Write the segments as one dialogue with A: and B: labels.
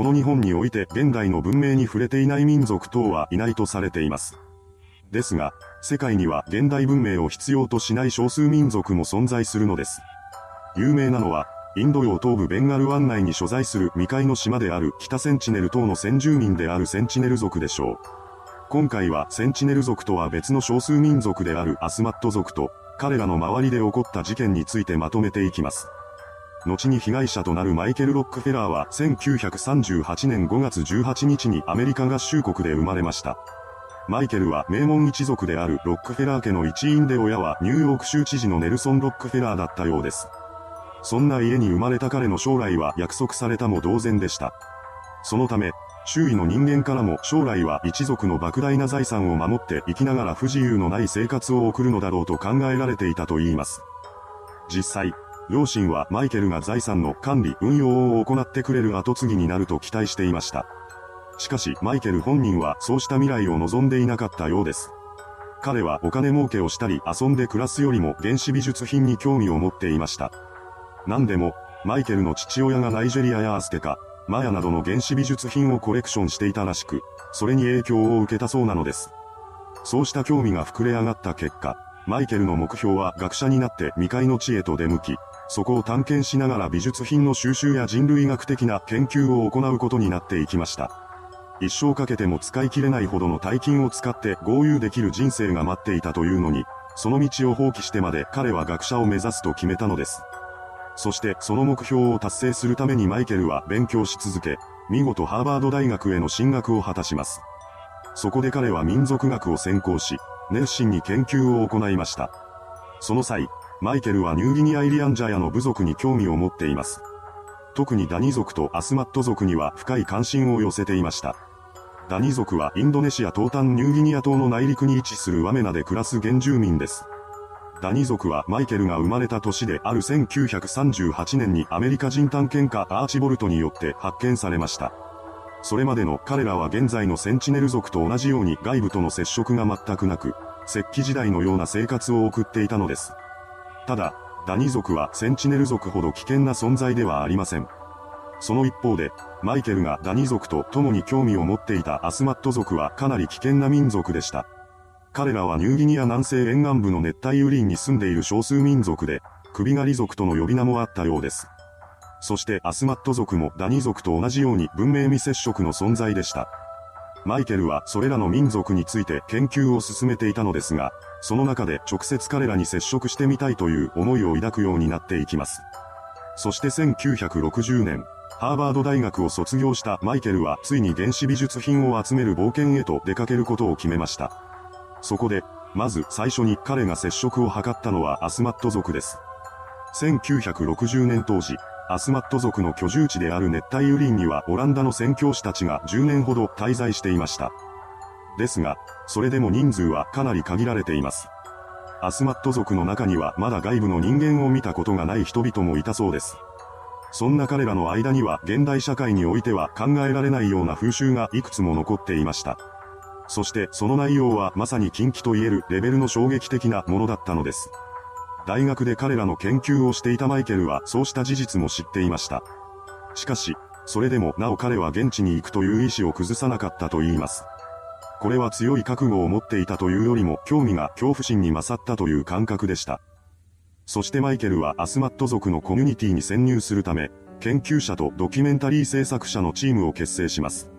A: この日本において現代の文明に触れていない民族等はいないとされています。ですが、世界には現代文明を必要としない少数民族も存在するのです。有名なのは、インド洋東部ベンガル湾内に所在する未開の島である北センチネル島の先住民であるセンチネル族でしょう。今回はセンチネル族とは別の少数民族であるアスマット族と、彼らの周りで起こった事件についてまとめていきます。後に被害者となるマイケル・ロックフェラーは1938年5月18日にアメリカ合衆国で生まれました。マイケルは名門一族であるロックフェラー家の一員で親はニューヨーク州知事のネルソン・ロックフェラーだったようです。そんな家に生まれた彼の将来は約束されたも同然でした。そのため、周囲の人間からも将来は一族の莫大な財産を守って生きながら不自由のない生活を送るのだろうと考えられていたと言います。実際、両親はマイケルが財産の管理運用を行ってくれる後継ぎになると期待していました。しかしマイケル本人はそうした未来を望んでいなかったようです。彼はお金儲けをしたり遊んで暮らすよりも原始美術品に興味を持っていました。何でも、マイケルの父親がナイジェリアやアステカ、マヤなどの原始美術品をコレクションしていたらしく、それに影響を受けたそうなのです。そうした興味が膨れ上がった結果、マイケルの目標は学者になって未開の地へと出向き、そこを探検しながら美術品の収集や人類学的な研究を行うことになっていきました。一生かけても使い切れないほどの大金を使って合流できる人生が待っていたというのに、その道を放棄してまで彼は学者を目指すと決めたのです。そしてその目標を達成するためにマイケルは勉強し続け、見事ハーバード大学への進学を果たします。そこで彼は民族学を専攻し、熱心に研究を行いました。その際、マイケルはニューギニアイリアンジャヤの部族に興味を持っています。特にダニ族とアスマット族には深い関心を寄せていました。ダニ族はインドネシア東端ニューギニア島の内陸に位置するワメナで暮らす原住民です。ダニ族はマイケルが生まれた年である1938年にアメリカ人探検家アーチボルトによって発見されました。それまでの彼らは現在のセンチネル族と同じように外部との接触が全くなく、石器時代のような生活を送っていたのです。ただ、ダニ族はセンチネル族ほど危険な存在ではありません。その一方で、マイケルがダニ族と共に興味を持っていたアスマット族はかなり危険な民族でした。彼らはニューギニア南西沿岸部の熱帯雨林に住んでいる少数民族で、首狩り族との呼び名もあったようです。そしてアスマット族もダニ族と同じように文明未接触の存在でした。マイケルはそれらの民族について研究を進めていたのですが、その中で直接彼らに接触してみたいという思いを抱くようになっていきます。そして1960年、ハーバード大学を卒業したマイケルはついに原始美術品を集める冒険へと出かけることを決めました。そこで、まず最初に彼が接触を図ったのはアスマット族です。1960年当時、アスマット族の居住地である熱帯雨林にはオランダの宣教師たちが10年ほど滞在していました。ですが、それでも人数はかなり限られています。アスマット族の中にはまだ外部の人間を見たことがない人々もいたそうです。そんな彼らの間には現代社会においては考えられないような風習がいくつも残っていました。そしてその内容はまさに禁忌と言えるレベルの衝撃的なものだったのです。大学で彼らの研究をしていたマイケルはそうした事実も知っていました。しかし、それでもなお彼は現地に行くという意志を崩さなかったと言います。これは強い覚悟を持っていたというよりも興味が恐怖心に勝ったという感覚でした。そしてマイケルはアスマット族のコミュニティに潜入するため、研究者とドキュメンタリー制作者のチームを結成します。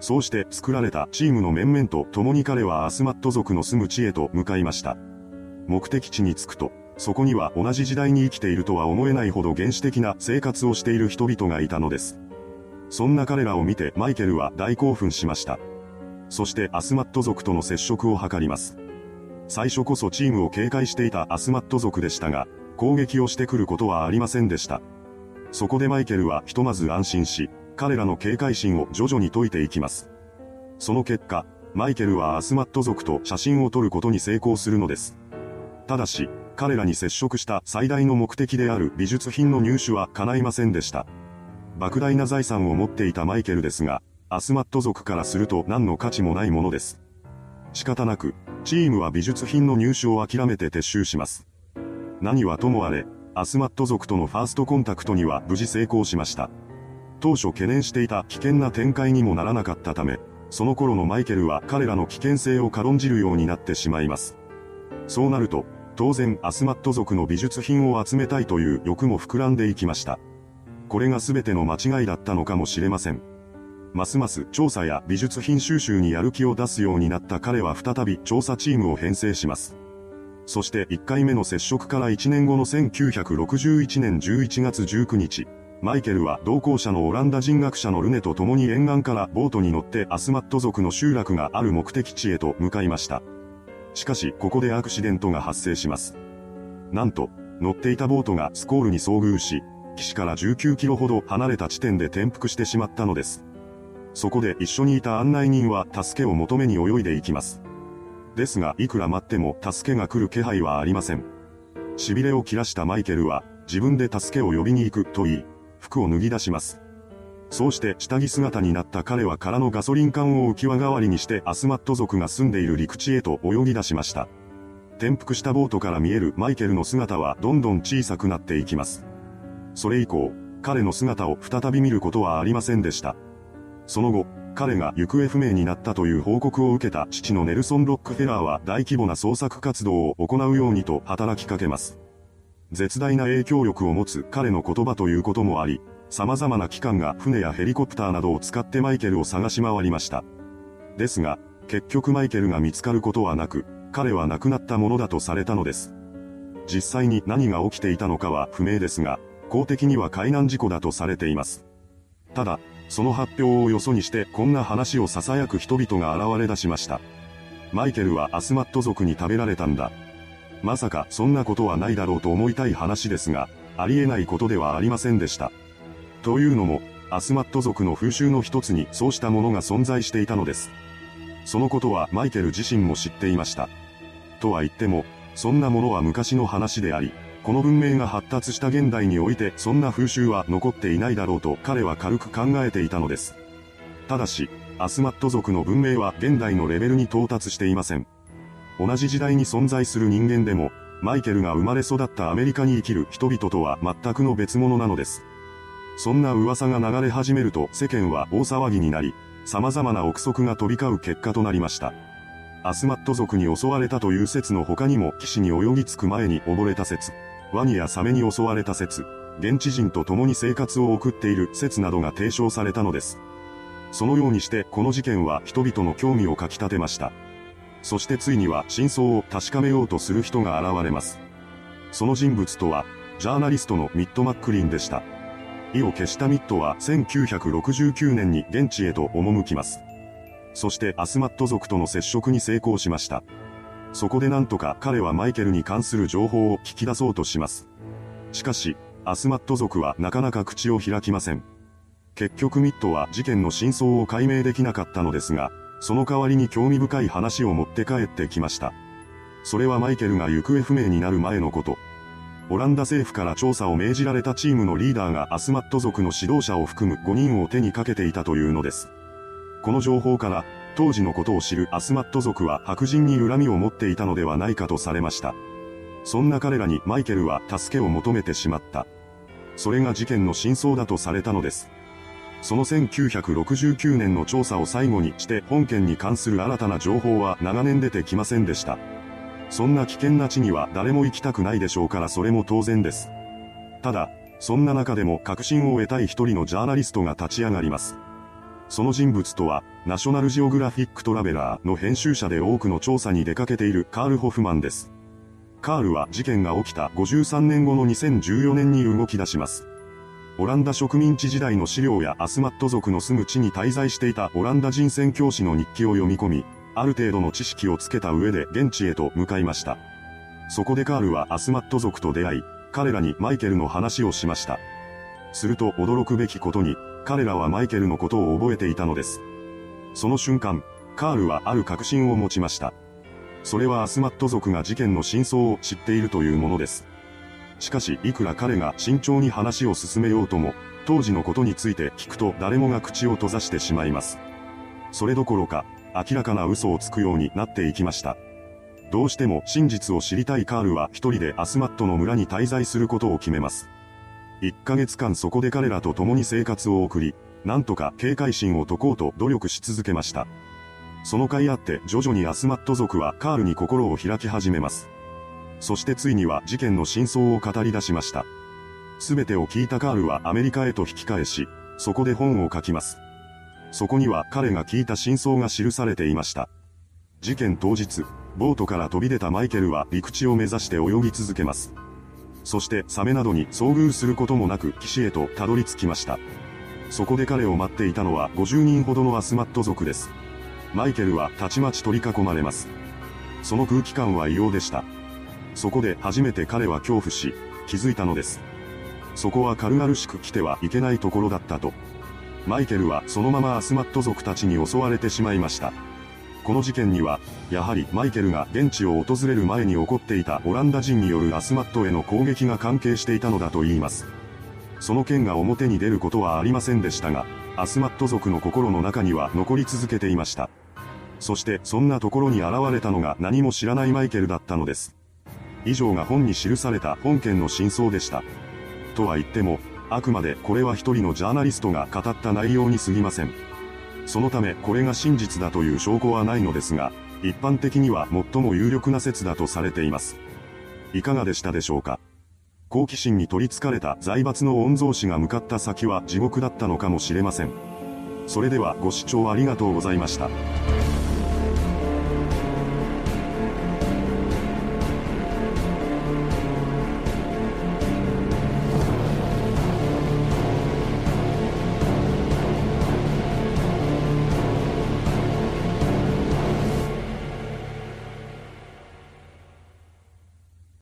A: そうして作られたチームの面々と共に彼はアスマット族の住む地へと向かいました。目的地に着くと、そこには同じ時代に生きているとは思えないほど原始的な生活をしている人々がいたのです。そんな彼らを見てマイケルは大興奮しました。そしてアスマット族との接触を図ります。最初こそチームを警戒していたアスマット族でしたが、攻撃をしてくることはありませんでした。そこでマイケルはひとまず安心し、彼らの警戒心を徐々に解いていきます。その結果、マイケルはアスマット族と写真を撮ることに成功するのです。ただし、彼らに接触した最大の目的である美術品の入手は叶いませんでした。莫大な財産を持っていたマイケルですが、アスマット族からすると何の価値もないものです。仕方なく、チームは美術品の入手を諦めて撤収します。何はともあれ、アスマット族とのファーストコンタクトには無事成功しました。当初懸念していた危険な展開にもならなかったため、その頃のマイケルは彼らの危険性を軽んじるようになってしまいます。そうなると、当然アスマット族の美術品を集めたいという欲も膨らんでいきました。これが全ての間違いだったのかもしれません。ますます調査や美術品収集にやる気を出すようになった彼は再び調査チームを編成します。そして1回目の接触から1年後の1961年11月19日、マイケルは同行者のオランダ人学者のルネと共に沿岸からボートに乗ってアスマット族の集落がある目的地へと向かいました。しかし、ここでアクシデントが発生します。なんと、乗っていたボートがスコールに遭遇し、岸から19キロほど離れた地点で転覆してしまったのです。そこで一緒にいた案内人は助けを求めに泳いでいきます。ですが、いくら待っても助けが来る気配はありません。痺れを切らしたマイケルは、自分で助けを呼びに行くと言い、服を脱ぎ出します。そうして下着姿になった彼は空のガソリン缶を浮き輪代わりにしてアスマット族が住んでいる陸地へと泳ぎ出しました。転覆したボートから見えるマイケルの姿はどんどん小さくなっていきます。それ以降、彼の姿を再び見ることはありませんでした。その後、彼が行方不明になったという報告を受けた父のネルソン・ロックフェラーは大規模な捜索活動を行うようにと働きかけます。絶大な影響力を持つ彼の言葉ということもあり、様々な機関が船やヘリコプターなどを使ってマイケルを探し回りました。ですが、結局マイケルが見つかることはなく、彼は亡くなったものだとされたのです。実際に何が起きていたのかは不明ですが、公的には海難事故だとされています。ただ、その発表をよそにしてこんな話を囁く人々が現れ出しました。マイケルはアスマット族に食べられたんだ。まさかそんなことはないだろうと思いたい話ですが、ありえないことではありませんでした。というのも、アスマット族の風習の一つにそうしたものが存在していたのです。そのことはマイケル自身も知っていました。とは言っても、そんなものは昔の話であり、この文明が発達した現代においてそんな風習は残っていないだろうと彼は軽く考えていたのです。ただし、アスマット族の文明は現代のレベルに到達していません。同じ時代に存在する人間でも、マイケルが生まれ育ったアメリカに生きる人々とは全くの別物なのです。そんな噂が流れ始めると世間は大騒ぎになり、様々な憶測が飛び交う結果となりました。アスマット族に襲われたという説の他にも騎士に泳ぎ着く前に溺れた説、ワニやサメに襲われた説、現地人と共に生活を送っている説などが提唱されたのです。そのようにしてこの事件は人々の興味をかき立てました。そしてついには真相を確かめようとする人が現れます。その人物とは、ジャーナリストのミッド・マックリンでした。意を消したミッドは1969年に現地へと赴きます。そしてアスマット族との接触に成功しました。そこでなんとか彼はマイケルに関する情報を聞き出そうとします。しかし、アスマット族はなかなか口を開きません。結局ミッドは事件の真相を解明できなかったのですが、その代わりに興味深い話を持って帰ってきました。それはマイケルが行方不明になる前のこと。オランダ政府から調査を命じられたチームのリーダーがアスマット族の指導者を含む5人を手にかけていたというのです。この情報から、当時のことを知るアスマット族は白人に恨みを持っていたのではないかとされました。そんな彼らにマイケルは助けを求めてしまった。それが事件の真相だとされたのです。その1969年の調査を最後にして本件に関する新たな情報は長年出てきませんでした。そんな危険な地には誰も行きたくないでしょうからそれも当然です。ただ、そんな中でも確信を得たい一人のジャーナリストが立ち上がります。その人物とは、ナショナルジオグラフィックトラベラーの編集者で多くの調査に出かけているカール・ホフマンです。カールは事件が起きた53年後の2014年に動き出します。オランダ植民地時代の資料やアスマット族の住む地に滞在していたオランダ人宣教師の日記を読み込み、ある程度の知識をつけた上で現地へと向かいました。そこでカールはアスマット族と出会い、彼らにマイケルの話をしました。すると驚くべきことに、彼らはマイケルのことを覚えていたのです。その瞬間、カールはある確信を持ちました。それはアスマット族が事件の真相を知っているというものです。しかし、いくら彼が慎重に話を進めようとも、当時のことについて聞くと誰もが口を閉ざしてしまいます。それどころか、明らかな嘘をつくようになっていきました。どうしても真実を知りたいカールは一人でアスマットの村に滞在することを決めます。1ヶ月間そこで彼らと共に生活を送り、なんとか警戒心を解こうと努力し続けました。その甲斐あって徐々にアスマット族はカールに心を開き始めます。そしてついには事件の真相を語り出しました。すべてを聞いたカールはアメリカへと引き返し、そこで本を書きます。そこには彼が聞いた真相が記されていました。事件当日、ボートから飛び出たマイケルは陸地を目指して泳ぎ続けます。そしてサメなどに遭遇することもなく岸へとたどり着きました。そこで彼を待っていたのは50人ほどのアスマット族です。マイケルはたちまち取り囲まれます。その空気感は異様でした。そこで初めて彼は恐怖し、気づいたのです。そこは軽々しく来てはいけないところだったと。マイケルはそのままアスマット族たちに襲われてしまいました。この事件には、やはりマイケルが現地を訪れる前に起こっていたオランダ人によるアスマットへの攻撃が関係していたのだと言います。その件が表に出ることはありませんでしたが、アスマット族の心の中には残り続けていました。そしてそんなところに現れたのが何も知らないマイケルだったのです。以上が本に記された本件の真相でした。とは言っても、あくまでこれは一人のジャーナリストが語った内容に過ぎません。そのためこれが真実だという証拠はないのですが、一般的には最も有力な説だとされています。いかがでしたでしょうか？好奇心に取り憑かれた財閥の御曹司が向かった先は地獄だったのかもしれません。それではご視聴ありがとうございました。